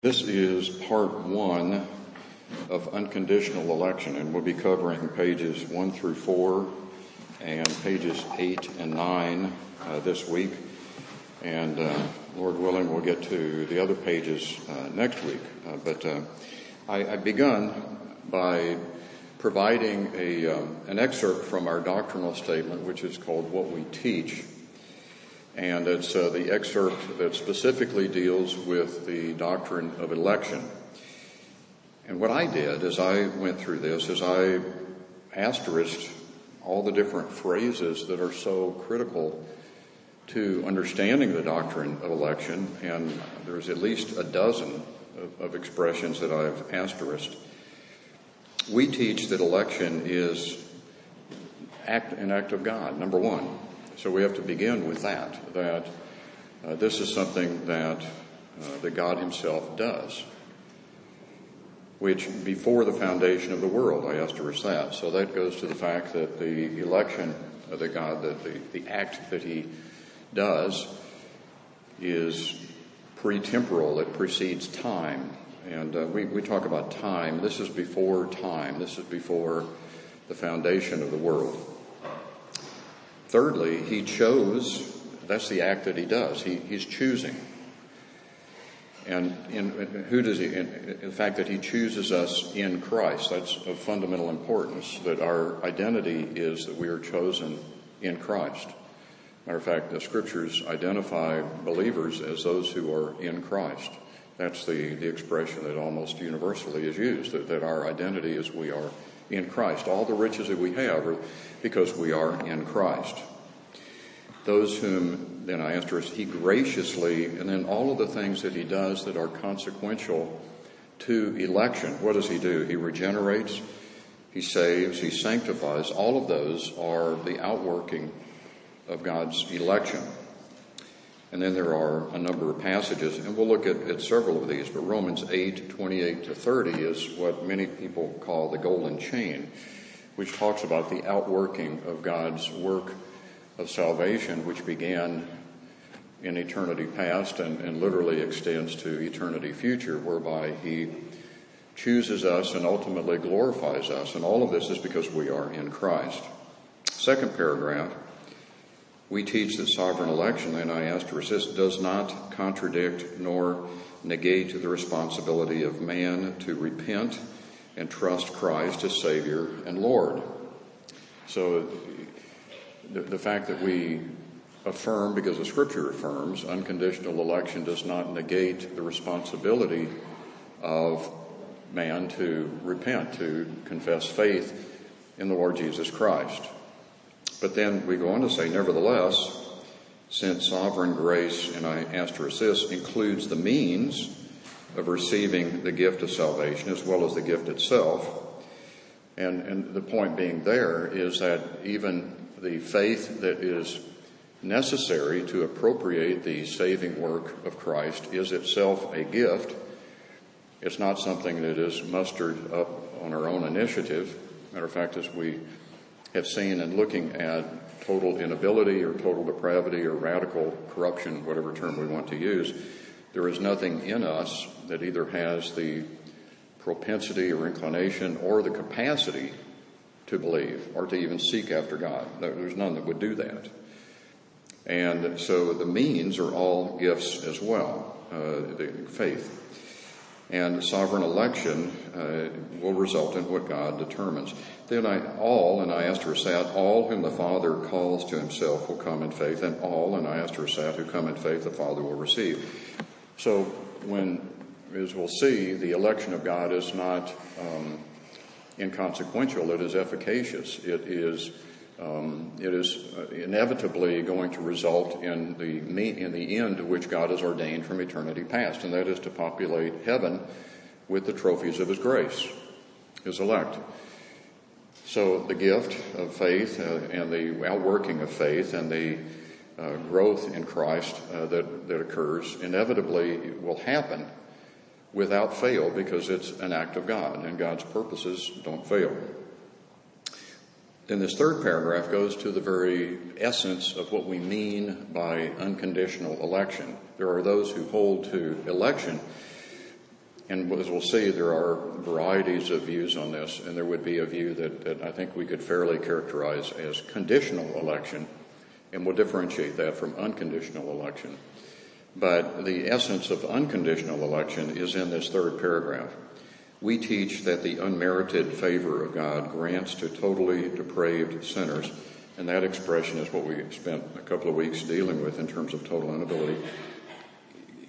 This is part one of unconditional election, and we'll be covering pages one through four and pages eight and nine uh, this week. And uh, Lord willing, we'll get to the other pages uh, next week. Uh, but uh, I, I begun by providing a, um, an excerpt from our doctrinal statement, which is called What We Teach and it's uh, the excerpt that specifically deals with the doctrine of election. And what I did as I went through this is I asterisked all the different phrases that are so critical to understanding the doctrine of election, and there's at least a dozen of, of expressions that I've asterisked. We teach that election is act, an act of God, number one. So we have to begin with that, that uh, this is something that, uh, that God Himself does, which before the foundation of the world, I asterisk that. So that goes to the fact that the election of the God, that the, the act that He does is pre-temporal, it precedes time. And uh, we, we talk about time. This is before time. This is before the foundation of the world. Thirdly, he chose, that's the act that he does. He, he's choosing. And in, who does he, in, in fact, that he chooses us in Christ. That's of fundamental importance, that our identity is that we are chosen in Christ. Matter of fact, the scriptures identify believers as those who are in Christ. That's the, the expression that almost universally is used, that, that our identity is we are in Christ. All the riches that we have are because we are in Christ. Those whom, then I answer, is he graciously, and then all of the things that he does that are consequential to election. What does he do? He regenerates, he saves, he sanctifies. All of those are the outworking of God's election. And then there are a number of passages, and we'll look at, at, several of these, but Romans 8, 28 to 30 is what many people call the golden chain, which talks about the outworking of God's work of salvation, which began in eternity past and, and literally extends to eternity future, whereby He chooses us and ultimately glorifies us. And all of this is because we are in Christ. Second paragraph we teach that sovereign election, and I ask to resist, does not contradict nor negate the responsibility of man to repent and trust Christ as Savior and Lord. So the, the fact that we affirm, because the Scripture affirms, unconditional election does not negate the responsibility of man to repent, to confess faith in the Lord Jesus Christ. But then we go on to say, nevertheless, since sovereign grace, and I ask to resist, includes the means of receiving the gift of salvation as well as the gift itself. And, and the point being there is that even the faith that is necessary to appropriate the saving work of Christ is itself a gift. It's not something that is mustered up on our own initiative. Matter of fact, as we have seen in looking at total inability or total depravity or radical corruption, whatever term we want to use, there is nothing in us that either has the propensity or inclination or the capacity to believe or to even seek after God. There's none that would do that. And so the means are all gifts as well, uh, the faith. And sovereign election uh, will result in what God determines. Then I, all, and I asked her sat, all whom the Father calls to himself will come in faith, and all, and I asked her sat, who come in faith, the Father will receive. So when, as we'll see, the election of God is not um, inconsequential, it is efficacious. It is, um, it is uh, inevitably going to result in the, in the end to which God has ordained from eternity past, and that is to populate heaven with the trophies of His grace, His elect. So the gift of faith uh, and the outworking of faith and the uh, growth in Christ uh, that, that occurs inevitably will happen without fail because it's an act of God and God's purposes don't fail. Then this third paragraph goes to the very essence of what we mean by unconditional election. There are those who hold to election And as we'll see, there are varieties of views on this, and there would be a view that, that I think we could fairly characterize as conditional election, and we'll differentiate that from unconditional election. But the essence of unconditional election is in this third paragraph. We teach that the unmerited favor of God grants to totally depraved sinners, and that expression is what we spent a couple of weeks dealing with in terms of total inability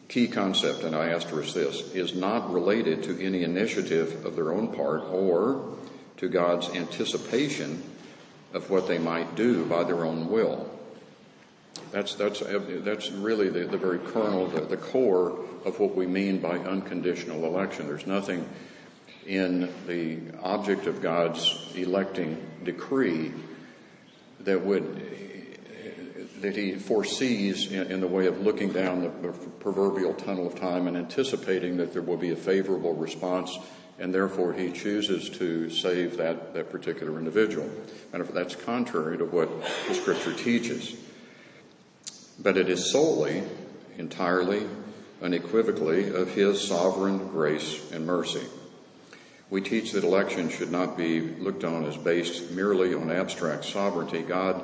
key concept, and I asterisk this, is not related to any initiative of their own part or to God's anticipation of what they might do by their own will. That's, that's, that's really the, the very kernel, the, the core of what we mean by unconditional election. There's nothing in the object of God's electing decree that would that he foresees in, in, the way of looking down the proverbial tunnel of time and anticipating that there will be a favorable response, and therefore he chooses to save that, that particular individual. And if that's contrary to what the scripture teaches. But it is solely, entirely, unequivocally of his sovereign grace and mercy. We teach that election should not be looked on as based merely on abstract sovereignty. God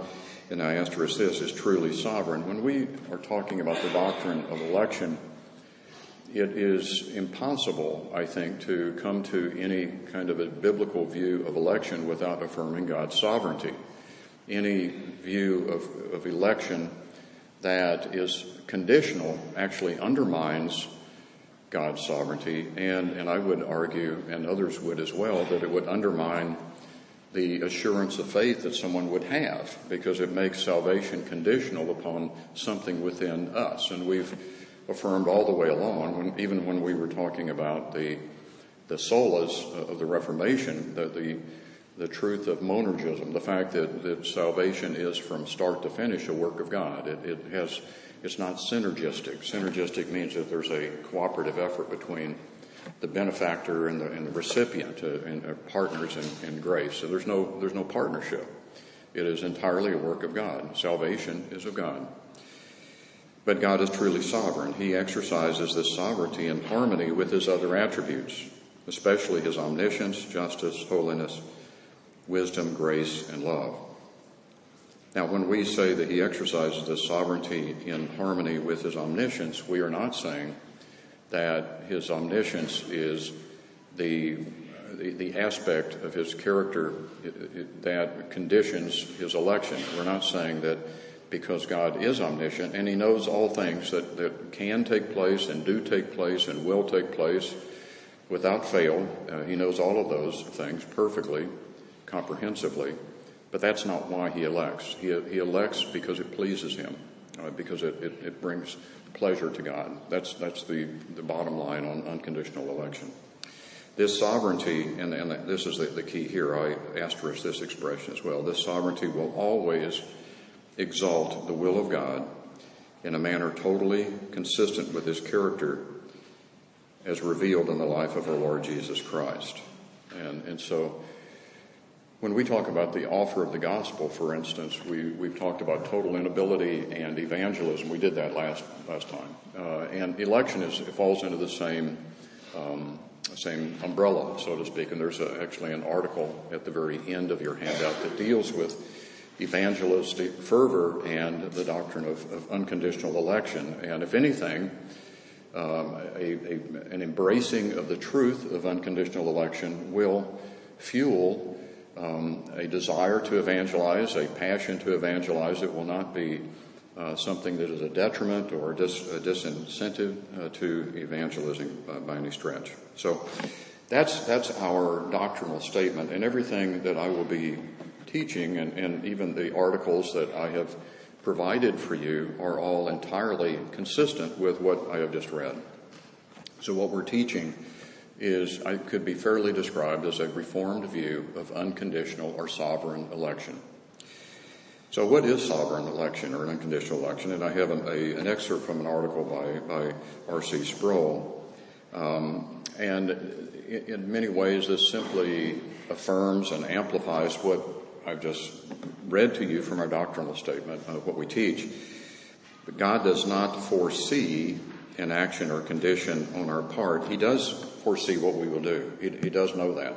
and I asterisk this, is truly sovereign. When we are talking about the doctrine of election, it is impossible, I think, to come to any kind of a biblical view of election without affirming God's sovereignty. Any view of, of election that is conditional actually undermines God's sovereignty, and, and I would argue, and others would as well, that it would undermine the assurance of faith that someone would have because it makes salvation conditional upon something within us. And we've affirmed all the way along, when, even when we were talking about the, the solas of the Reformation, that the, the truth of monergism, the fact that, that salvation is from start to finish a work of God. It, it has, it's not synergistic. Synergistic means that there's a cooperative effort between the benefactor and the, and the recipient uh, and uh, partners in, in grace. So there's no, there's no partnership. It is entirely a work of God. Salvation is of God. But God is truly sovereign. He exercises this sovereignty in harmony with his other attributes, especially his omniscience, justice, holiness, wisdom, grace, and love. Now, when we say that he exercises this sovereignty in harmony with his omniscience, we are not saying that his omniscience is the, the, aspect of his character that conditions his election. We're not saying that because God is omniscient and he knows all things that, that can take place and do take place and will take place without fail. Uh, he knows all of those things perfectly, comprehensively. But that's not why he elects. He, he elects because it pleases him, uh, because it, it, it brings pleasure to God. That's, that's the, the bottom line on unconditional election. This sovereignty, and, and this is the, the key here, I asterisk this expression as well. This sovereignty will always exalt the will of God in a manner totally consistent with his character as revealed in the life of our Lord Jesus Christ. And, and so when we talk about the offer of the gospel, for instance, we, we've talked about total inability and evangelism. We did that last, last time. Uh, and election is, falls into the same, um, same umbrella, so to speak. And there's a, actually an article at the very end of your handout that deals with evangelistic fervor and the doctrine of, of unconditional election. And if anything, um, a, a, an embracing of the truth of unconditional election will fuel um, a desire to evangelize, a passion to evangelize. It will not be uh, something that is a detriment or a, dis- a disincentive uh, to evangelizing uh, by any stretch. So that's that's our doctrinal statement, and everything that I will be teaching, and, and even the articles that I have provided for you, are all entirely consistent with what I have just read. So what we're teaching could be fairly described as a reformed view of unconditional or sovereign election. So, what is sovereign election or an unconditional election? And I have an, a, an excerpt from an article by, by R.C. Sproul. Um, and in, in many ways, this simply affirms and amplifies what I've just read to you from our doctrinal statement of what we teach. But God does not foresee an action or condition on our part, He does foresee what we will do. He, he does know that.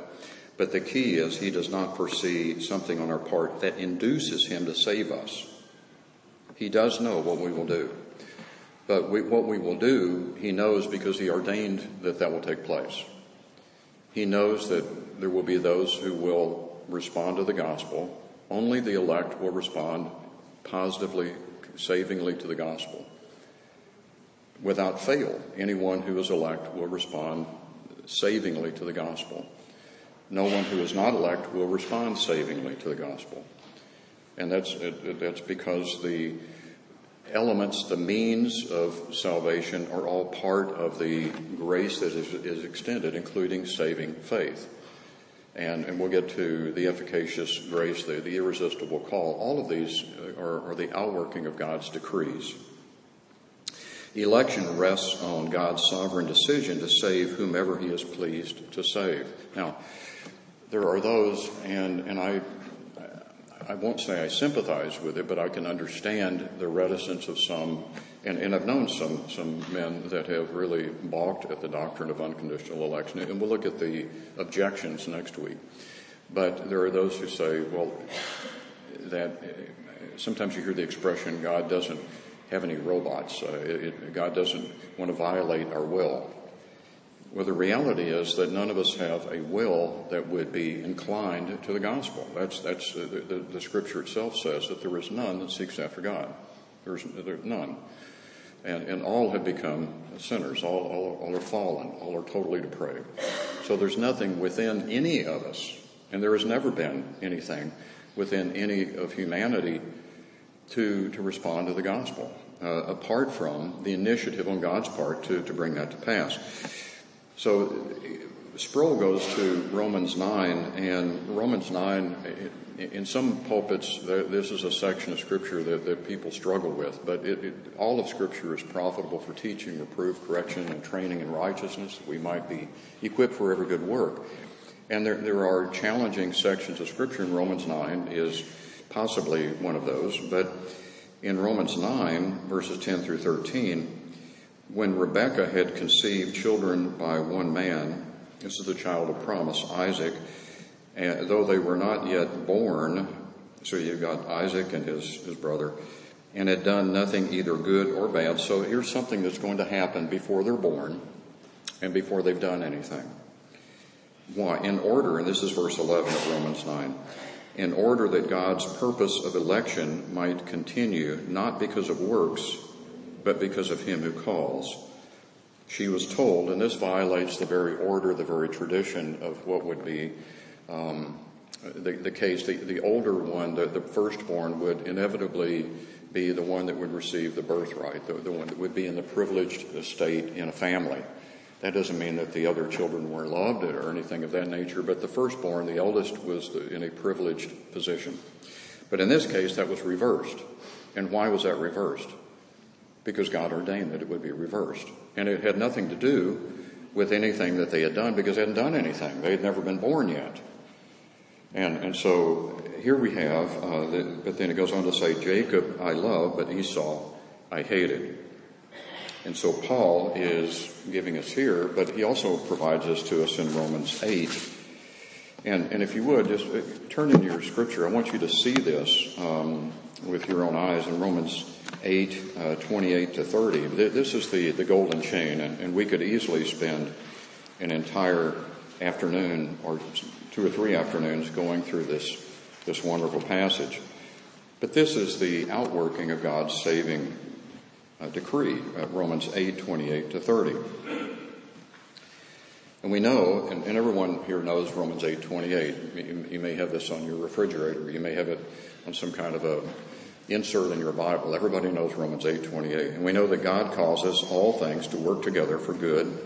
But the key is He does not foresee something on our part that induces Him to save us. He does know what we will do. But we, what we will do, He knows because He ordained that that will take place. He knows that there will be those who will respond to the gospel. Only the elect will respond positively, savingly to the gospel. Without fail, anyone who is elect will respond savingly to the gospel. No one who is not elect will respond savingly to the gospel. And that's, that's because the elements, the means of salvation are all part of the grace that is, is extended, including saving faith. And, and, we'll get to the efficacious grace, the, the irresistible call. All of these are, are the outworking of God's decrees. Election rests on God's sovereign decision to save whomever he is pleased to save. Now, there are those, and, and I, I won't say I sympathize with it, but I can understand the reticence of some, and, and I've known some, some men that have really balked at the doctrine of unconditional election, and we'll look at the objections next week. But there are those who say, well, that sometimes you hear the expression, God doesn't have any robots. Uh, it, God doesn't want to violate our will. Well, the reality is that none of us have a will that would be inclined to the gospel. That's, that's uh, the, the, the, scripture itself says that there is none that seeks after God. There's, there's none. And, and all have become sinners. All, all, all are fallen. All are totally depraved. So there's nothing within any of us, and there has never been anything within any of humanity to, to respond to the gospel, uh, apart from the initiative on God's part to, to bring that to pass. So Sproul goes to Romans 9, and Romans 9, in some pulpits, this is a section of Scripture that, that people struggle with, but it, it, all of Scripture is profitable for teaching, reproof, correction, and training in righteousness. We might be equipped for every good work. And there, there are challenging sections of Scripture, and Romans 9 is possibly one of those. But in Romans 9, verses 10 through 13, when Rebekah had conceived children by one man, this is the child of promise, Isaac, and though they were not yet born, so you've got Isaac and his, his brother, and had done nothing either good or bad. So here's something that's going to happen before they're born and before they've done anything. Why? In order, and this is verse 11 of Romans 9, in order that God's purpose of election might continue, not because of works, but because of him who calls. She was told, and this violates the very order, the very tradition of what would be um, the, the, case. The, the older one, the, the, firstborn, would inevitably be the one that would receive the birthright, the, the one that would be in the privileged estate in a family. That doesn't mean that the other children weren't loved or anything of that nature, but the firstborn, the eldest, was in a privileged position. But in this case, that was reversed. And why was that reversed? because God ordained that it would be reversed. And it had nothing to do with anything that they had done because they hadn't done anything. They had never been born yet. And, and so here we have, uh, the, but then it goes on to say, Jacob I love, but Esau I hated. And so Paul is giving us here, but he also provides this to us in Romans 8. And, and if you would, just uh, turn in your scripture. I want you to see this um, with your own eyes in Romans 8, uh, 28 to 30. This is the, the golden chain, and, and we could easily spend an entire afternoon or two or three afternoons going through this, this wonderful passage. But this is the outworking of God's saving decree, uh, Romans 8, 28 to 30. And we know, and, and everyone here knows Romans 8, 28. You, you may have this on your refrigerator. You may have it on some kind of a insert in your Bible. Everybody knows Romans 8:28. And we know that God causes all things to work together for good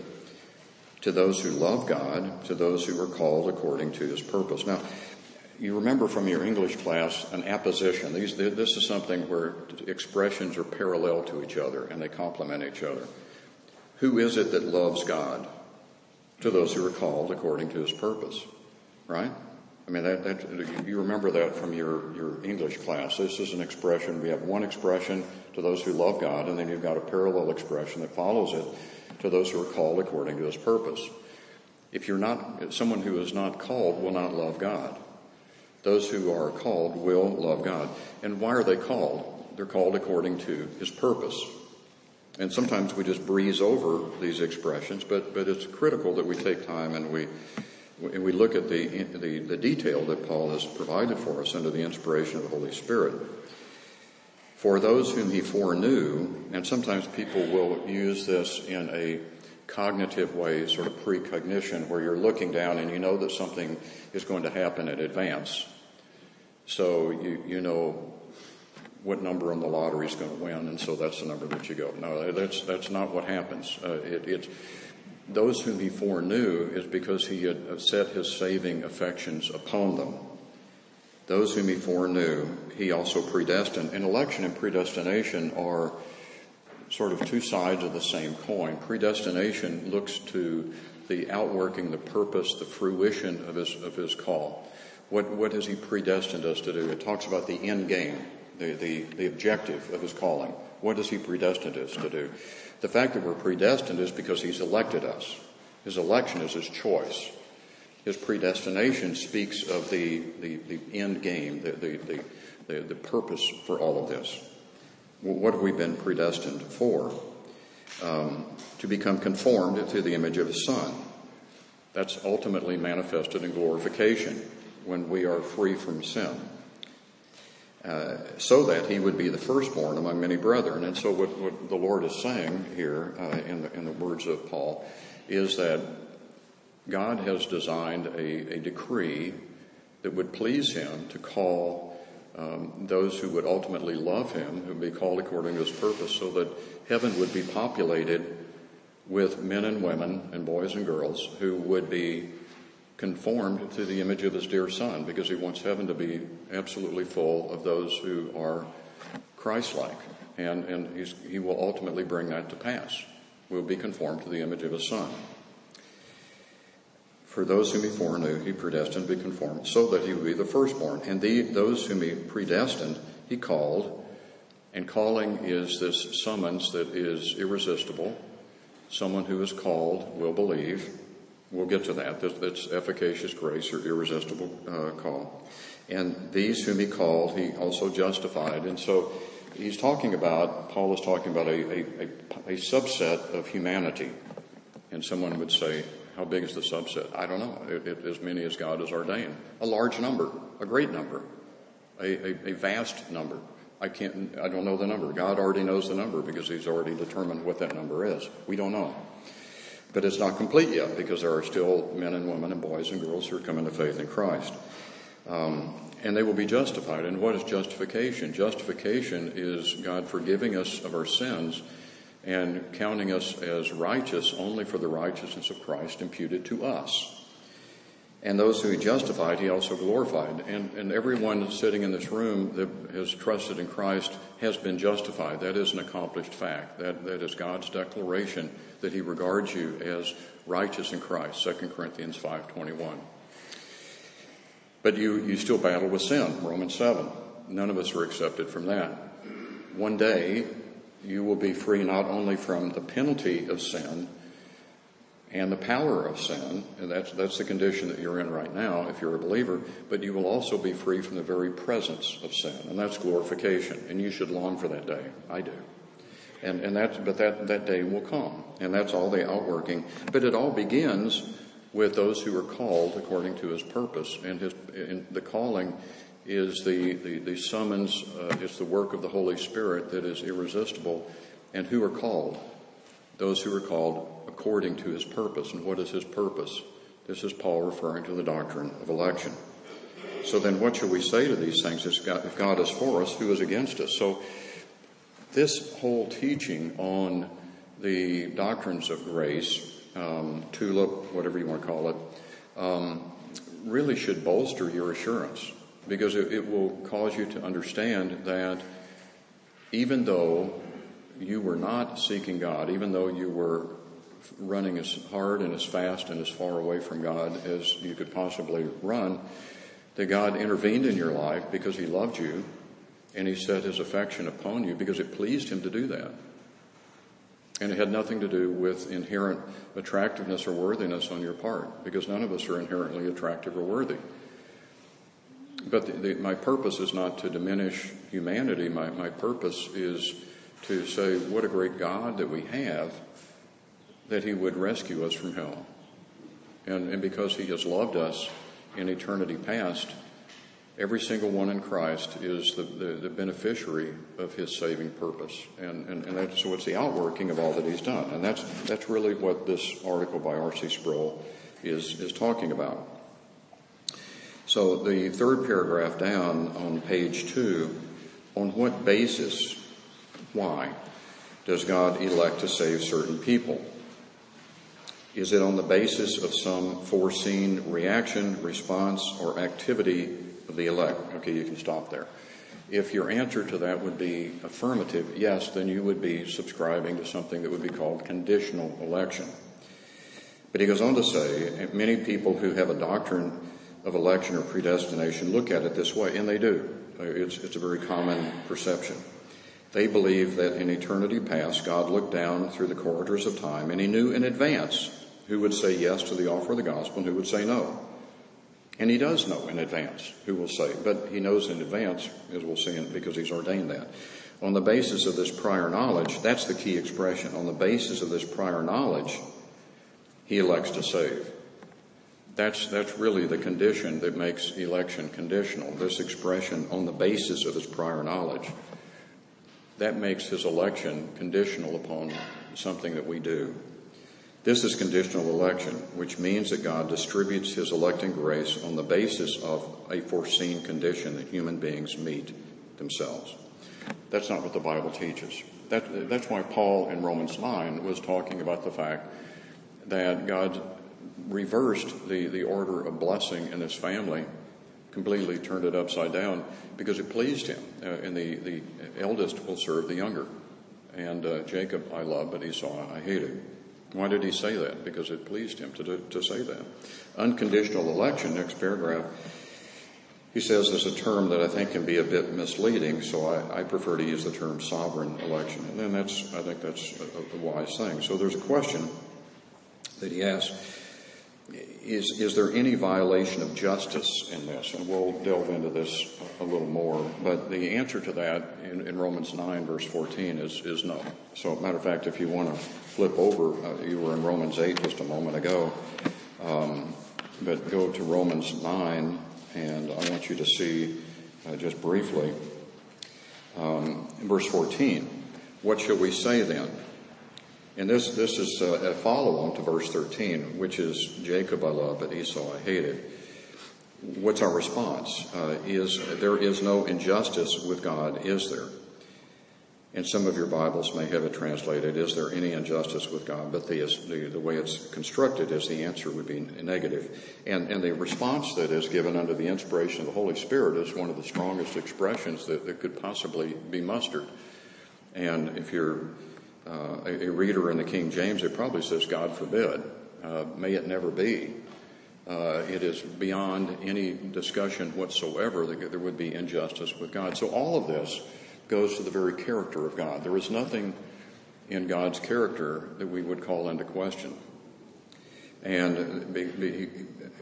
to those who love God, to those who are called according to his purpose. Now, you remember from your English class an apposition. These, this is something where expressions are parallel to each other and they complement each other. Who is it that loves God? To those who are called according to his purpose. Right? I mean, that, that, you remember that from your, your English class. This is an expression. We have one expression to those who love God, and then you've got a parallel expression that follows it to those who are called according to his purpose. If you're not, someone who is not called will not love God. Those who are called will love God. And why are they called? They're called according to his purpose. And sometimes we just breeze over these expressions, but, but it's critical that we take time and we, and we look at the, the, the detail that Paul has provided for us under the inspiration of the Holy Spirit. For those whom he foreknew, and sometimes people will use this in a cognitive way, sort of precognition, where you're looking down and you know that something is going to happen in advance. So you, you know what number on the lottery is going to win, and so that's the number that you go. No, that's, that's not what happens. Uh, it, it's, those whom he foreknew is because he had set his saving affections upon them. Those whom he foreknew, he also predestined. And election and predestination are sort of two sides of the same coin. Predestination looks to the outworking, the purpose, the fruition of his, of his call. What, what has he predestined us to do? It talks about the end game, the, the, the objective of his calling. What has he predestined us to do? The fact that we're predestined is because he's elected us. His election is his choice. His predestination speaks of the, the, the end game, the, the, the, the, purpose for all of this. What have we been predestined for? Um, to become conformed to the image of his son. That's ultimately manifested in glorification when we are free from sin. Uh, so that he would be the firstborn among many brethren. And so, what, what the Lord is saying here uh, in, the, in the words of Paul is that God has designed a, a decree that would please him to call um, those who would ultimately love him, who would be called according to his purpose, so that heaven would be populated with men and women and boys and girls who would be conformed to the image of his dear son because he wants heaven to be absolutely full of those who are Christ-like. And, and he will ultimately bring that to pass. We'll be conformed to the image of his son. For those whom he foreknew, he predestined to be conformed so that he would be the firstborn. And the, those whom he predestined, he called. And calling is this summons that is irresistible. Someone who is called will believe. We'll get to that. That's efficacious grace or irresistible uh, call. And these whom he called, he also justified. And so he's talking about, Paul is talking about a, a, a, subset of humanity. And someone would say, how big is the subset? I don't know. It, it, as many as God has ordained. A large number, a great number, a, a, a vast number. I can't, I don't know the number. God already knows the number because he's already determined what that number is. We don't know. But it's not complete yet because there are still men and women and boys and girls who are coming to faith in Christ. Um, and they will be justified. And what is justification? Justification is God forgiving us of our sins and counting us as righteous only for the righteousness of Christ imputed to us. And those who he justified, he also glorified. And, and everyone sitting in this room that has trusted in Christ has been justified. That is an accomplished fact. That, that is God's declaration that he regards you as righteous in Christ. 2 Corinthians 5.21. But you, you still battle with sin. Romans 7. None of us are accepted from that. One day, you will be free not only from the penalty of sin, and the power of sin, and that's, that's the condition that you're in right now if you're a believer, but you will also be free from the very presence of sin, and that's glorification, and you should long for that day. I do. And, and that's, but that, that day will come, and that's all the outworking. But it all begins with those who are called according to his purpose, and his, and the calling is the, the, the summons, uh, it's the work of the Holy Spirit that is irresistible, and who are called? Those who are called according to his purpose. And what is his purpose? This is Paul referring to the doctrine of election. So then what should we say to these things? If God is for us, who is against us? So this whole teaching on the doctrines of grace, um, tulip, whatever you want to call it, um, really should bolster your assurance because it, it will cause you to understand that even though you were not seeking God, even though you were running as hard and as fast and as far away from God as you could possibly run, that God intervened in your life because He loved you and He set His affection upon you because it pleased Him to do that. And it had nothing to do with inherent attractiveness or worthiness on your part because none of us are inherently attractive or worthy. But the, the, my purpose is not to diminish humanity. My, my purpose is to say, what a great God that we have, that He would rescue us from hell. And, and because He has loved us in eternity past, every single one in Christ is the, the, the beneficiary of His saving purpose. And, and, and that, so it's the outworking of all that He's done. And that's, that's really what this article by R.C. Sproul is, is talking about. So the third paragraph down on page two, on what basis, why, does God elect to save certain people? Is it on the basis of some foreseen reaction, response, or activity of the elect? Okay, you can stop there. If your answer to that would be affirmative, yes, then you would be subscribing to something that would be called conditional election. But he goes on to say, many people who have a doctrine of election or predestination look at it this way, and they do. It's, it's a very common perception. They believe that in eternity past, God looked down through the corridors of time and he knew in advance who would say yes to the offer of the gospel and who would say no. And he does know in advance who will say, but he knows in advance, as we'll see, because he's ordained that. On the basis of this prior knowledge, that's the key expression. On the basis of this prior knowledge, he elects to save. That's, that's really the condition that makes election conditional. This expression, on the basis of his prior knowledge, that makes his election conditional upon something that we do. This is conditional election, which means that God distributes his electing grace on the basis of a foreseen condition that human beings meet themselves. That's not what the Bible teaches. That, that's why Paul in Romans 9 was talking about the fact that God reversed the, the order of blessing in his family, completely turned it upside down because it pleased him. Uh, and the, the eldest will serve the younger. And uh, Jacob I love, but Esau I hated. Why did he say that? Because it pleased him to, to say that. Unconditional election, next paragraph, he says is a term that I think can be a bit misleading, so I, I prefer to use the term sovereign election. And then that's, I think that's a, a wise thing. So there's a question that he asks is, is there any violation of justice in this? And we'll delve into this a little more. But the answer to that in, in Romans 9, verse 14, is, is no. So, matter of fact, if you want to flip over, uh, you were in Romans 8 just a moment ago. Um, but go to Romans 9, and I want you to see uh, just briefly um, verse 14. What shall we say then? And this, this is a follow on to verse 13, which is Jacob I love, but Esau I hated. What's our response? Uh, is there is no injustice with God, is there? And some of your Bibles may have it translated, is there any injustice with God? But the, the, the way it's constructed is the answer would be negative. And, and the response that is given under the inspiration of the Holy Spirit is one of the strongest expressions that, that could possibly be mustered. And if you're uh, a, a, reader in the King James, it probably says, God forbid. Uh, may it never be. Uh, it is beyond any discussion whatsoever that there would be injustice with God. So all of this goes to the very character of God. There is nothing in God's character that we would call into question. And be, be,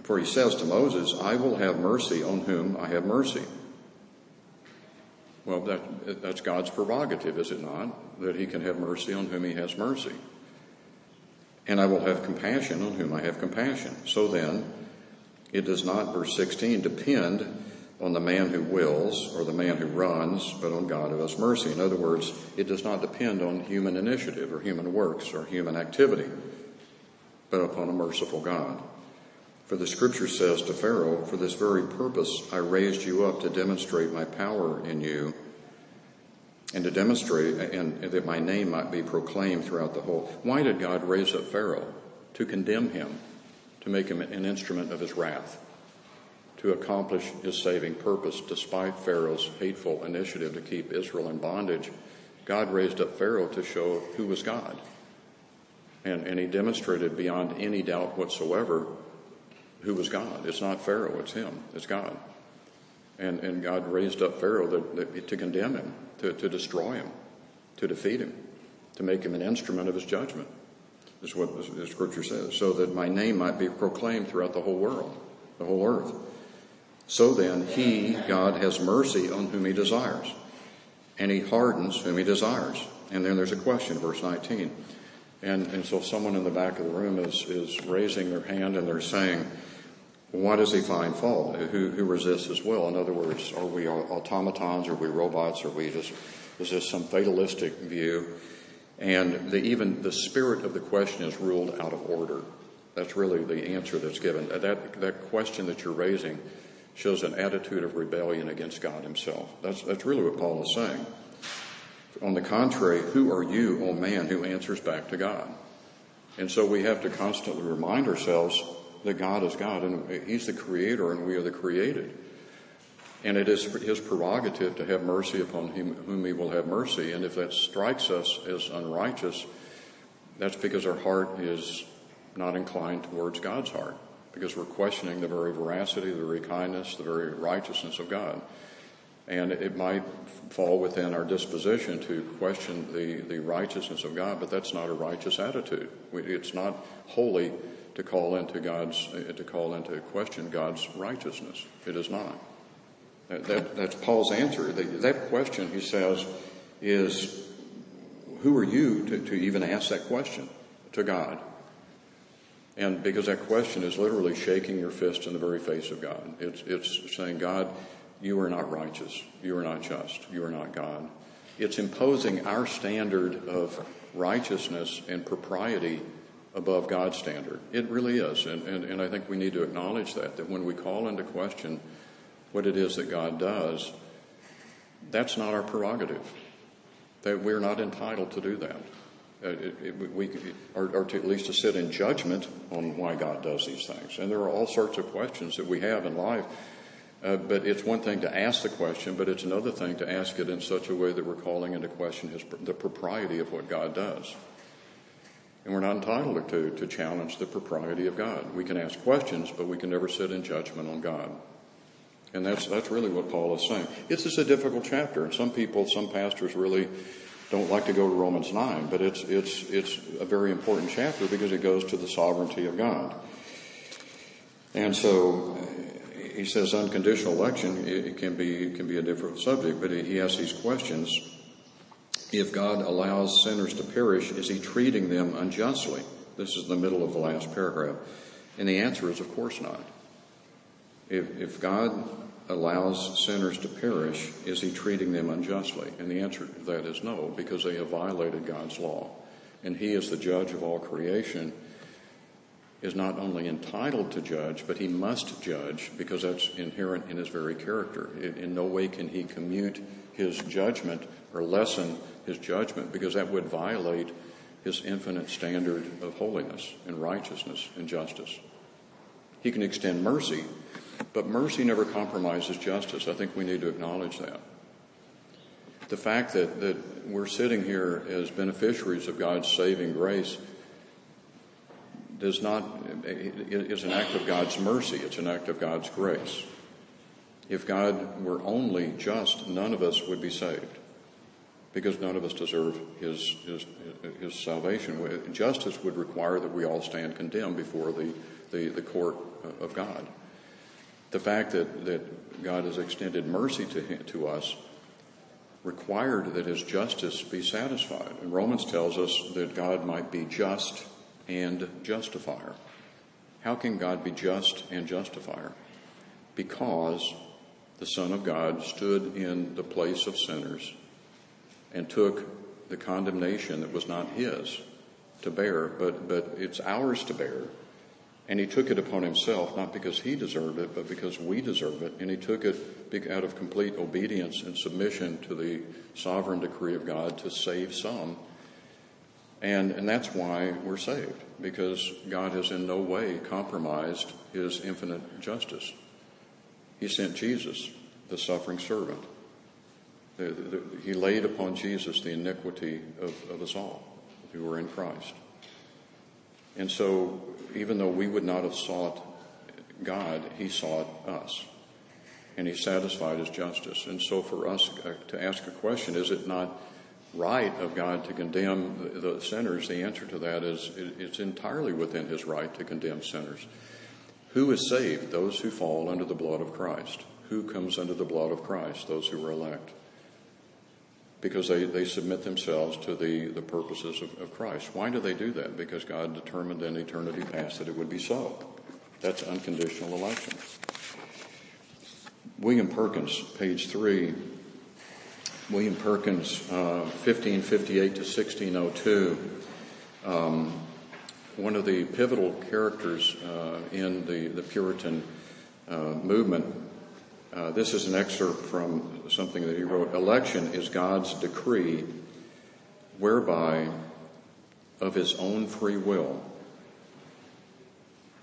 for he says to Moses, I will have mercy on whom I have mercy well, that, that's God's prerogative, is it not? That He can have mercy on whom He has mercy. And I will have compassion on whom I have compassion. So then, it does not, verse 16, depend on the man who wills or the man who runs, but on God who has mercy. In other words, it does not depend on human initiative or human works or human activity, but upon a merciful God. For the scripture says to Pharaoh, For this very purpose I raised you up to demonstrate my power in you and to demonstrate and, that my name might be proclaimed throughout the whole. Why did God raise up Pharaoh? To condemn him, to make him an instrument of his wrath, to accomplish his saving purpose despite Pharaoh's hateful initiative to keep Israel in bondage. God raised up Pharaoh to show who was God. And, and he demonstrated beyond any doubt whatsoever who was God. It's not Pharaoh, it's him, it's God. And, and God raised up Pharaoh that, that, to condemn him, to, to destroy him, to defeat him, to make him an instrument of his judgment, is what the scripture says, so that my name might be proclaimed throughout the whole world, the whole earth. So then, he, God, has mercy on whom he desires, and he hardens whom he desires. And then there's a question, verse 19. And, and so someone in the back of the room is, is raising their hand and they're saying, why does he find fault? Who, who resists his will? In other words, are we automatons? Are we robots? Are we just, is this some fatalistic view? And the, even the spirit of the question is ruled out of order. That's really the answer that's given. That, that question that you're raising shows an attitude of rebellion against God himself. That's, that's really what Paul is saying. On the contrary, who are you, O man, who answers back to God? And so we have to constantly remind ourselves that God is God and He's the creator and we are the created. And it is His prerogative to have mercy upon whom He will have mercy. And if that strikes us as unrighteous, that's because our heart is not inclined towards God's heart, because we're questioning the very veracity, the very kindness, the very righteousness of God. And it might fall within our disposition to question the, the righteousness of God, but that's not a righteous attitude. It's not holy to call into God's, uh, to call into question God's righteousness. It is not. That, that, that's Paul's answer. That, that question, he says, is who are you to, to even ask that question to God? And because that question is literally shaking your fist in the very face of God. It's, it's saying, God, you are not righteous. You are not just. You are not God. It's imposing our standard of righteousness and propriety above God's standard. It really is. And, and, and I think we need to acknowledge that, that when we call into question what it is that God does, that's not our prerogative. That we're not entitled to do that. Uh, it, it, we, or, or to at least to sit in judgment on why God does these things. And there are all sorts of questions that we have in life uh, but it's one thing to ask the question, but it's another thing to ask it in such a way that we're calling into question his, the propriety of what God does. And we're not entitled to, to challenge the propriety of God. We can ask questions, but we can never sit in judgment on God. And that's, that's really what Paul is saying. It's just a difficult chapter, and some people, some pastors really don't like to go to Romans 9, but it's, it's, it's a very important chapter because it goes to the sovereignty of God. And so he says unconditional election it can be can be a different subject, but he asks these questions. If God allows sinners to perish, is he treating them unjustly? This is the middle of the last paragraph. And the answer is, of course not. If, if God allows sinners to perish, is he treating them unjustly? And the answer to that is no, because they have violated God's law. And he is the judge of all creation is not only entitled to judge, but he must judge because that's inherent in his very character. In no way can he commute his judgment or lessen his judgment because that would violate his infinite standard of holiness and righteousness and justice. He can extend mercy, but mercy never compromises justice. I think we need to acknowledge that. The fact that, that we're sitting here as beneficiaries of God's saving grace does not, is an act of God's mercy. It's an act of God's grace. If God were only just, none of us would be saved because none of us deserve his, his, his salvation. Justice would require that we all stand condemned before the, the, the court of God. The fact that, that God has extended mercy to, him, to us required that his justice be satisfied. And Romans tells us that God might be just and justifier. How can God be just and justifier? Because the Son of God stood in the place of sinners and took the condemnation that was not his to bear, but, but it's ours to bear. And he took it upon himself, not because he deserved it, but because we deserve it. And he took it out of complete obedience and submission to the sovereign decree of God to save some and, and that's why we're saved, because God has in no way compromised his infinite justice. He sent Jesus, the suffering servant. He laid upon Jesus the iniquity of, of us all who were in Christ. And so, even though we would not have sought God, he sought us. and He satisfied His justice. And so, for us uh, to ask a question, is it not right of God to condemn the sinners? The answer to that is it's entirely within His right to condemn sinners. Who is saved? Those who fall under the blood of Christ. Who comes under the blood of Christ? Those who are elect. Because they, they submit themselves to the, the purposes of, of Christ. Why do they do that? Because God determined in eternity past that it would be so. That's unconditional election. William Perkins, page 3. William Perkins, uh, 1558 to 1602. Um, one of the pivotal characters uh, in the, the Puritan uh, movement. Uh, this is an excerpt from something that he wrote. Election is God's decree whereby, of his own free will,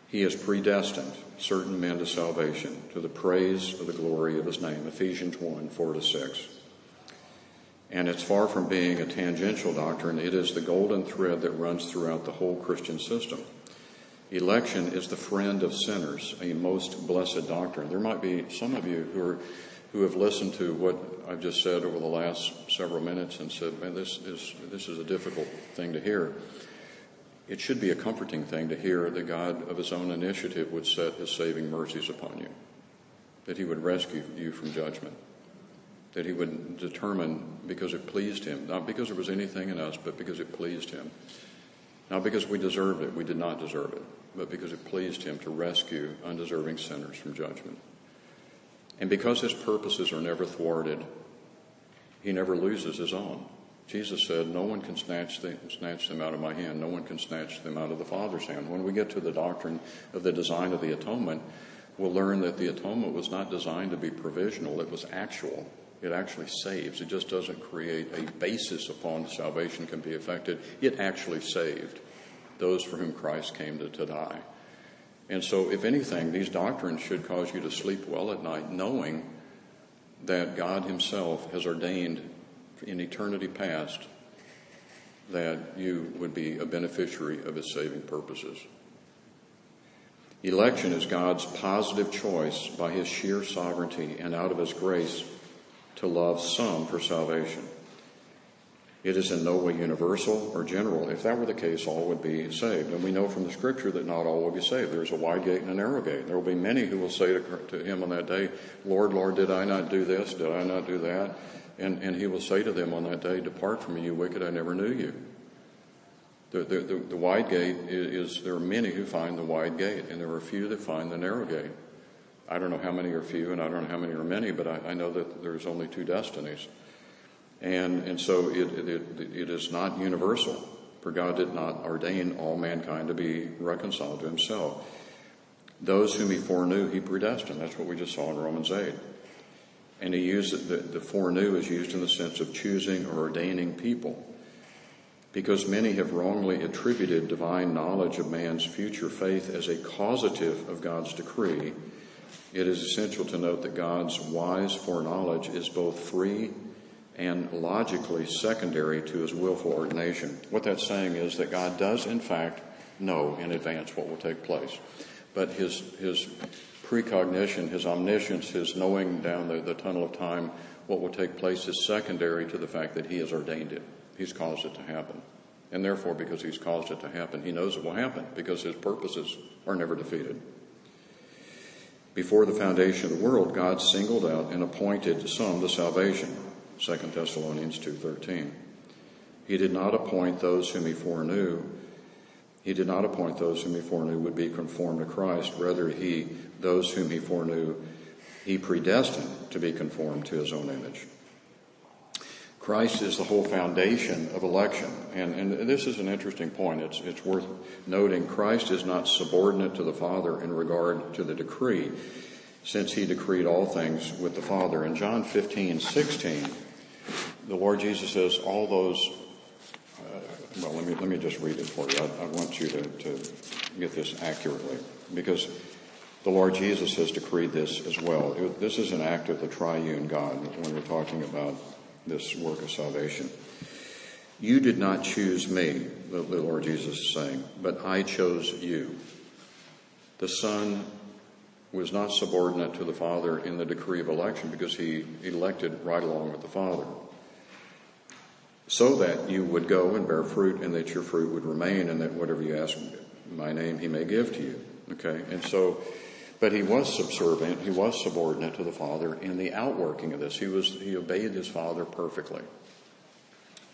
he has predestined certain men to salvation to the praise of the glory of his name. Ephesians 1 4 to 6. And it's far from being a tangential doctrine, it is the golden thread that runs throughout the whole Christian system. Election is the friend of sinners, a most blessed doctrine. There might be some of you who are who have listened to what I've just said over the last several minutes and said, man, this is this is a difficult thing to hear. It should be a comforting thing to hear that God of his own initiative would set his saving mercies upon you, that he would rescue you from judgment that he would determine because it pleased him, not because there was anything in us, but because it pleased him. Not because we deserved it, we did not deserve it, but because it pleased him to rescue undeserving sinners from judgment. And because his purposes are never thwarted, he never loses his own. Jesus said, No one can snatch them, snatch them out of my hand. No one can snatch them out of the Father's hand. When we get to the doctrine of the design of the atonement, we'll learn that the atonement was not designed to be provisional, it was actual. It actually saves. It just doesn't create a basis upon salvation can be effected. It actually saved those for whom Christ came to, to die. And so, if anything, these doctrines should cause you to sleep well at night, knowing that God Himself has ordained in eternity past that you would be a beneficiary of His saving purposes. Election is God's positive choice by His sheer sovereignty and out of His grace to love some for salvation. It is in no way universal or general. If that were the case, all would be saved. And we know from the scripture that not all will be saved. There's a wide gate and a narrow gate. There will be many who will say to, him on that day, Lord, Lord, did I not do this? Did I not do that? And, and he will say to them on that day, Depart from me, you wicked, I never knew you. The, the, the, the wide gate is, is, there are many who find the wide gate, and there are few that find the narrow gate. I don't know how many are few and I don't know how many are many, but I, I know that there's only two destinies. And, and so it, it, it is not universal, for God did not ordain all mankind to be reconciled to himself. Those whom he foreknew, he predestined. That's what we just saw in Romans 8. And he used the, the foreknew is used in the sense of choosing or ordaining people. Because many have wrongly attributed divine knowledge of man's future faith as a causative of God's decree it is essential to note that God's wise foreknowledge is both free and logically secondary to his willful ordination. What that's saying is that God does, in fact, know in advance what will take place. But his, his precognition, his omniscience, his knowing down the, the tunnel of time what will take place is secondary to the fact that he has ordained it. He's caused it to happen. And therefore, because he's caused it to happen, he knows it will happen because his purposes are never defeated. Before the foundation of the world, God singled out and appointed some to salvation. 2 Thessalonians 2:13. He did not appoint those whom he foreknew. He did not appoint those whom he foreknew would be conformed to Christ. Rather, he, those whom he foreknew, he predestined to be conformed to his own image. Christ is the whole foundation of election. And, and this is an interesting point. It's, it's worth noting Christ is not subordinate to the Father in regard to the decree, since he decreed all things with the Father. In John 15, 16, the Lord Jesus says, All those, uh, well, let me, let me just read it for you. I, I want you to, to get this accurately, because the Lord Jesus has decreed this as well. It, this is an act of the triune God when we're talking about this work of salvation. You did not choose me, the Lord Jesus is saying, but I chose you. The Son was not subordinate to the Father in the decree of election because he elected right along with the Father. So that you would go and bear fruit and that your fruit would remain and that whatever you ask my name he may give to you. Okay? And so, but he was subservient, he was subordinate to the Father in the outworking of this. He was, he obeyed his Father perfectly.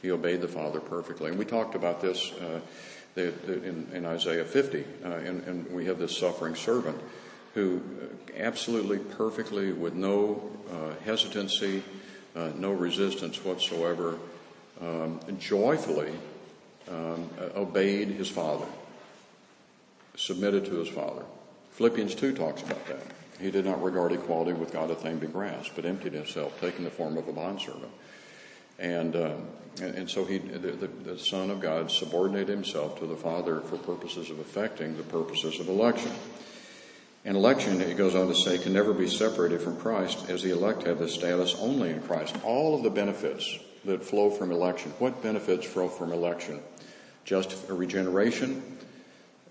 He obeyed the Father perfectly. And we talked about this uh, in, in, Isaiah 50, uh, and, and we have this suffering servant who absolutely perfectly, with no uh, hesitancy, uh, no resistance whatsoever, um, joyfully um, obeyed his father, submitted to his father. Philippians 2 talks about that. He did not regard equality with God a thing to grasp, but emptied himself, taking the form of a bondservant. And, uh, and, and, so he, the, the, the Son of God subordinated himself to the Father for purposes of effecting the purposes of election. And election, it goes on to say, can never be separated from Christ as the elect have this status only in Christ. All of the benefits that flow from election. What benefits flow from election? Just regeneration,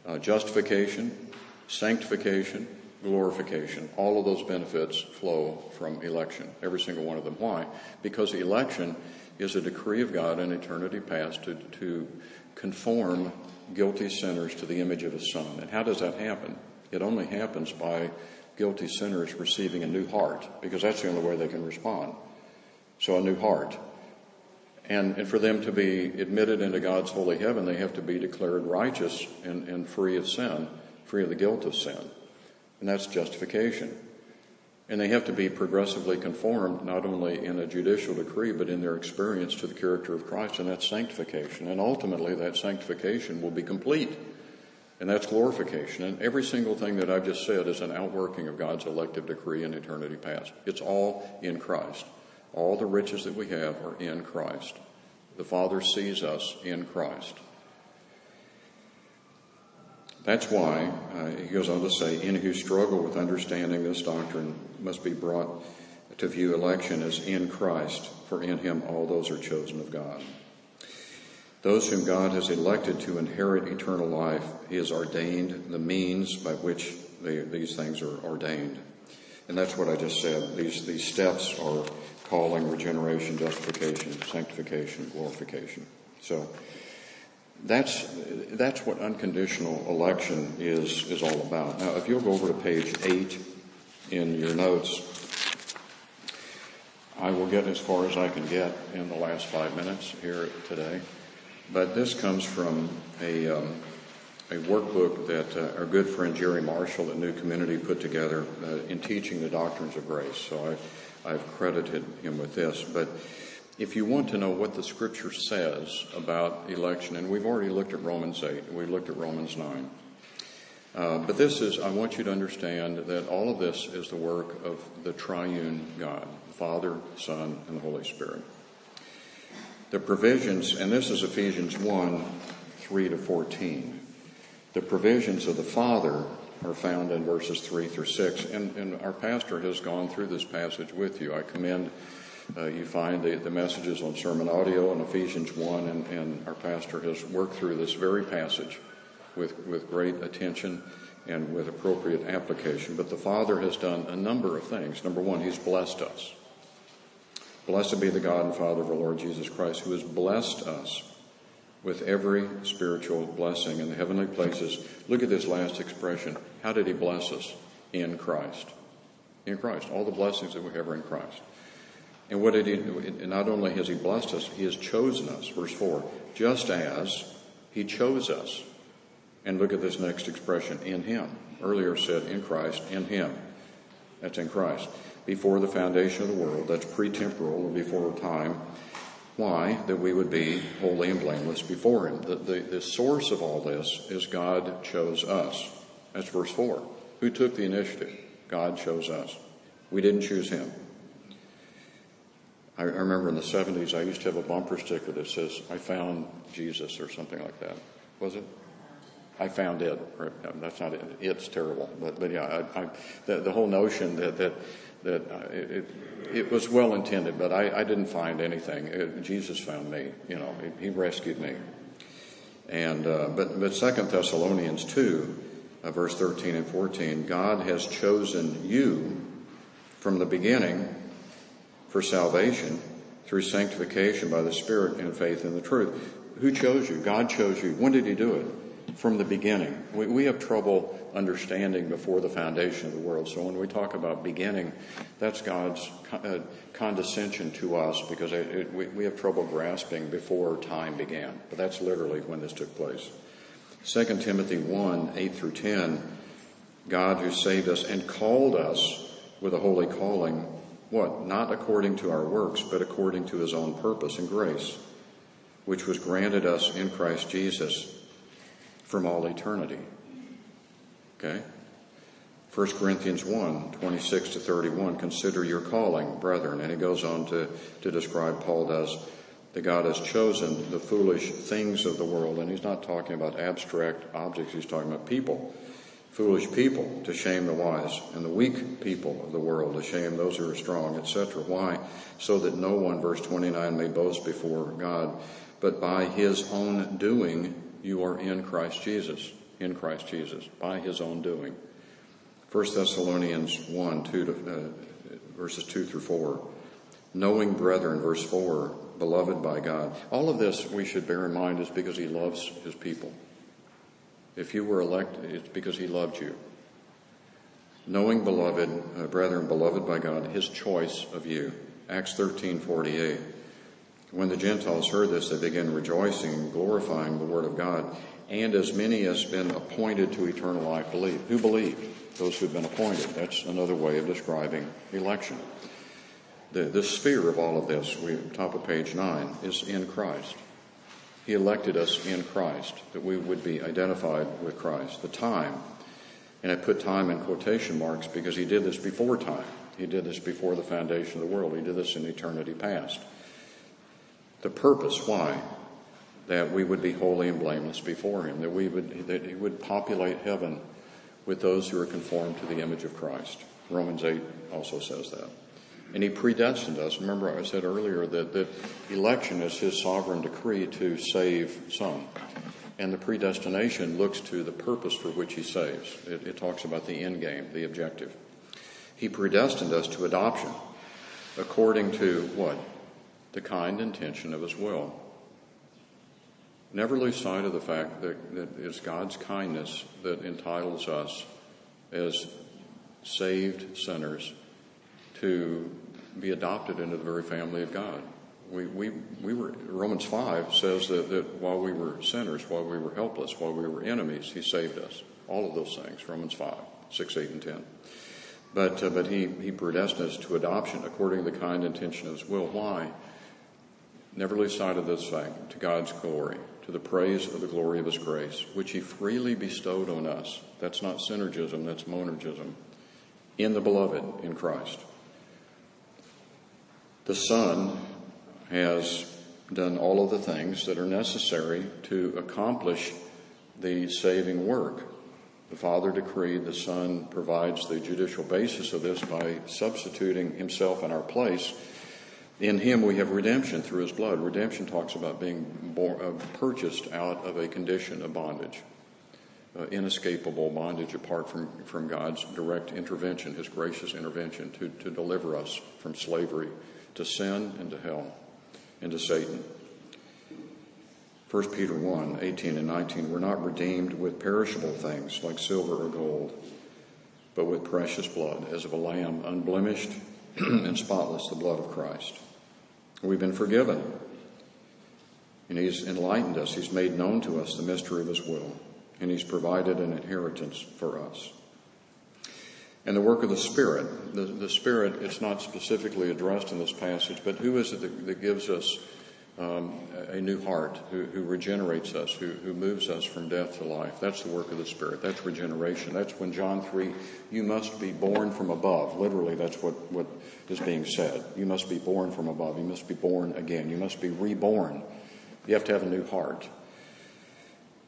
uh, justification, sanctification, glorification. All of those benefits flow from election, every single one of them. Why? Because election is a decree of God in eternity past to, to conform guilty sinners to the image of His Son. And how does that happen? It only happens by guilty sinners receiving a new heart, because that's the only way they can respond. So a new heart. And, and for them to be admitted into God's holy heaven, they have to be declared righteous and, and free of sin, free of the guilt of sin. And that's justification. And they have to be progressively conformed, not only in a judicial decree, but in their experience to the character of Christ, and that's sanctification. And ultimately, that sanctification will be complete and that's glorification. And every single thing that I've just said is an outworking of God's elective decree in eternity past. It's all in Christ. All the riches that we have are in Christ. The Father sees us in Christ. That's why, uh, he goes on to say, any who struggle with understanding this doctrine must be brought to view election as in Christ, for in him all those are chosen of God. Those whom God has elected to inherit eternal life, He has ordained the means by which they, these things are ordained. And that's what I just said. These, these steps are calling, regeneration, justification, sanctification, glorification. So that's, that's what unconditional election is, is all about. Now, if you'll go over to page 8 in your notes, I will get as far as I can get in the last five minutes here today. But this comes from a, um, a workbook that uh, our good friend Jerry Marshall at New Community put together uh, in teaching the doctrines of grace. So I, I've credited him with this. But if you want to know what the scripture says about election, and we've already looked at Romans 8, we looked at Romans 9. Uh, but this is, I want you to understand that all of this is the work of the triune God, Father, Son, and the Holy Spirit the provisions, and this is Ephesians 1 3 to 14. The provisions of the Father are found in verses 3 through 6. And, and our pastor has gone through this passage with you. I commend Uh, you find the, the messages on SermonAudio in Ephesians 1, and, and our pastor has worked through this very passage with, with great attention and with appropriate application. But the Father has done a number of things. Number one, He's blessed us. Blessed be the God and Father of our Lord Jesus Christ, who has blessed us with every spiritual blessing in the heavenly places. Look at this last expression. How did he bless us? In Christ. In Christ. All the blessings that we have are in Christ. And what did he? Not only has he blessed us, he has chosen us. Verse 4. Just as he chose us. And look at this next expression. In him. Earlier said in Christ, in him. That's in Christ before the foundation of the world. That's pre-temporal or before time. Why? That we would be holy and blameless before Him. The, the, the source of all this is God chose us. That's verse 4. Who took the initiative? God chose us. We didn't choose Him. I, remember in the 70s, I used to have a bumper sticker that says, I found Jesus or something like that. Was it? I found it. That's not it. It's terrible. But, but yeah, I, I, the, the whole notion that, that that uh, it, it, was well intended, but I, I didn't find anything. It, Jesus found me. You know, he, rescued me. And uh, but but Second Thessalonians two uh, verse 13 and 14, God has chosen you from the beginning for salvation through sanctification by the Spirit and faith in the truth. Who chose you? God chose you. When did He do it? From the beginning. We, we have trouble understanding before the foundation of the world. So when we talk about beginning, that's God's uh, condescension to us because it, it, we, we have trouble grasping before time began. But that's literally when this took place. 2 Timothy 1 8 through 10, God who saved us and called us with a holy calling, what? Not according to our works, but according to his own purpose and grace, which was granted us in Christ Jesus from all eternity. Okay? 1 Corinthians 1, 26 to 31, consider your calling, brethren. And he goes on to, to describe, Paul does, that God has chosen the foolish things of the world. And he's not talking about abstract objects, he's talking about people, foolish people to shame the wise, and the weak people of the world to shame those who are strong, etc. Why? So that no one, verse 29, may boast before God, but by his own doing you are in Christ Jesus. In Christ Jesus, by his own doing. 1 Thessalonians 1, 2 to, uh, verses 2 through 4. Knowing brethren, verse 4, beloved by God. All of this we should bear in mind is because he loves his people. If you were elected, it's because he loved you. Knowing beloved, uh, brethren, beloved by God, his choice of you. Acts 13, 48. When the Gentiles heard this, they began rejoicing and glorifying the word of God. And as many as been appointed to eternal life believe. Who believed? those who've been appointed. That's another way of describing election. The, the sphere of all of this, we, top of page nine, is in Christ. He elected us in Christ, that we would be identified with Christ. The time, and I put time in quotation marks because he did this before time. He did this before the foundation of the world. He did this in eternity past. The purpose, why? That we would be holy and blameless before him, that we would, that he would populate heaven with those who are conformed to the image of Christ. Romans 8 also says that. And he predestined us. Remember, I said earlier that, that election is his sovereign decree to save some. And the predestination looks to the purpose for which he saves. It, it talks about the end game, the objective. He predestined us to adoption according to what? The kind intention of his will. Never lose sight of the fact that, that it's God's kindness that entitles us as saved sinners to be adopted into the very family of God. We, we, we were, Romans 5 says that, that while we were sinners, while we were helpless, while we were enemies, He saved us. All of those things, Romans 5, 6, 8, and 10. But, uh, but he, he predestined us to adoption according to the kind intention of His will. Why? Never lose sight of this fact, to God's glory to the praise of the glory of his grace, which he freely bestowed on us. That's not synergism, that's monergism. In the beloved, in Christ. The Son has done all of the things that are necessary to accomplish the saving work. The Father decreed, the Son provides the judicial basis of this by substituting himself in our place in him we have redemption through his blood. Redemption talks about being born, uh, purchased out of a condition of bondage, uh, inescapable bondage apart from, from God's direct intervention, his gracious intervention to, to deliver us from slavery to sin and to hell and to Satan. 1 Peter 1 18 and 19 We're not redeemed with perishable things like silver or gold, but with precious blood, as of a lamb, unblemished and spotless, the blood of Christ. We've been forgiven. And He's enlightened us. He's made known to us the mystery of His will. And He's provided an inheritance for us. And the work of the Spirit. The, the Spirit, it's not specifically addressed in this passage, but who is it that, that gives us um, a new heart, who, who regenerates us, who, who, moves us from death to life. That's the work of the Spirit. That's regeneration. That's when John 3, you must be born from above. Literally, that's what, what is being said. You must be born from above. You must be born again. You must be reborn. You have to have a new heart.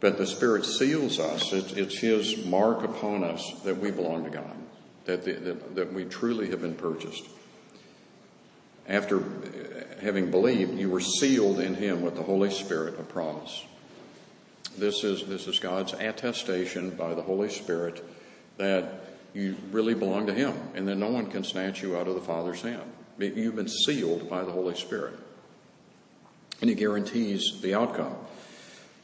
But the Spirit seals us. It's, it's His mark upon us that we belong to God, that, the, that, that we truly have been purchased after having believed, you were sealed in him with the Holy Spirit of promise. This is, this is God's attestation by the Holy Spirit that you really belong to Him and that no one can snatch you out of the Father's hand. You've been sealed by the Holy Spirit. And He guarantees the outcome.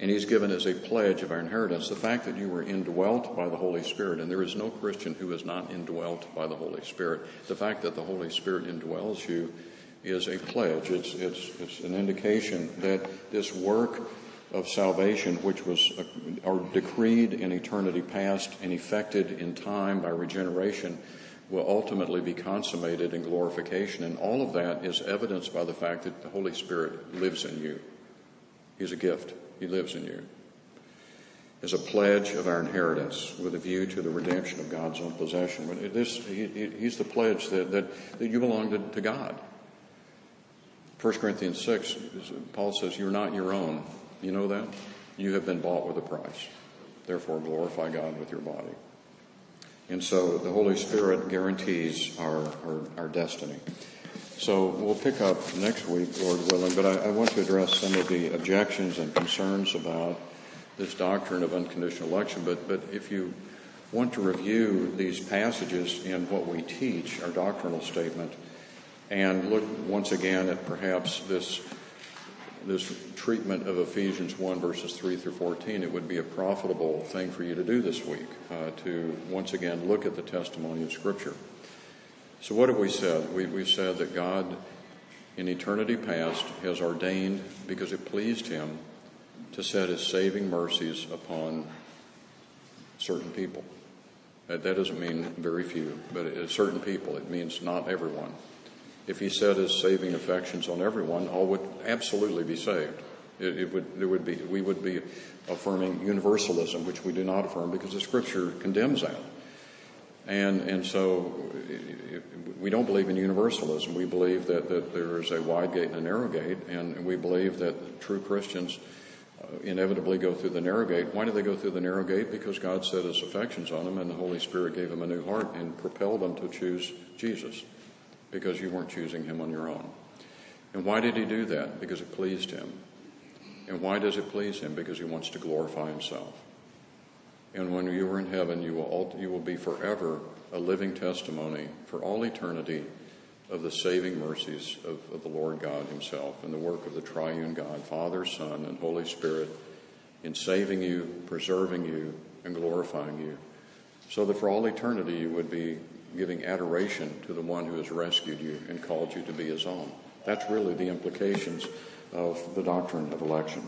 And He's given as a pledge of our inheritance the fact that you were indwelt by the Holy Spirit. And there is no Christian who is not indwelt by the Holy Spirit. The fact that the Holy Spirit indwells you is a pledge. It's, it's, it's an indication that this work of salvation, which was uh, decreed in eternity past and effected in time by regeneration, will ultimately be consummated in glorification. And all of that is evidenced by the fact that the Holy Spirit lives in you. He's a gift. He lives in you. As a pledge of our inheritance with a view to the redemption of God's own possession. This, he, he's the pledge that, that, that you belong to, to God. 1 Corinthians 6, Paul says, You're not your own. You know that? You have been bought with a price. Therefore, glorify God with your body. And so the Holy Spirit guarantees our, our, our destiny. So we'll pick up next week, Lord willing, but I, I, want to address some of the objections and concerns about this doctrine of unconditional election. But, but if you want to review these passages in what we teach, our doctrinal statement, and look once again at perhaps this this treatment of Ephesians 1 verses 3 through 14, it would be a profitable thing for you to do this week, uh, to once again look at the testimony of Scripture. So what have we said? We, we've said that God in eternity past has ordained, because it pleased Him, to set His saving mercies upon certain people. That, that doesn't mean very few, but certain people. It means not everyone if he set his saving affections on everyone, all would absolutely be saved. It, it would, it would be, we would be affirming universalism, which we do not affirm because the scripture condemns that. And, and so we don't believe in universalism. We believe that, that there is a wide gate and a narrow gate, and we believe that true Christians uh, inevitably go through the narrow gate. Why do they go through the narrow gate? Because God set his affections on them, and the Holy Spirit gave them a new heart and propelled them to choose Jesus because you weren't choosing him on your own. And why did he do that? Because it pleased him. And why does it please him? Because he wants to glorify himself. And when you are in heaven, you will, you will be forever a living testimony for all eternity of the saving mercies of, of the Lord God himself and the work of the triune God, Father, Son, and Holy Spirit in saving you, preserving you, and glorifying you, so that for all eternity you would be giving adoration to the one who has rescued you and called you to be his own. That's really the implications of the doctrine of election.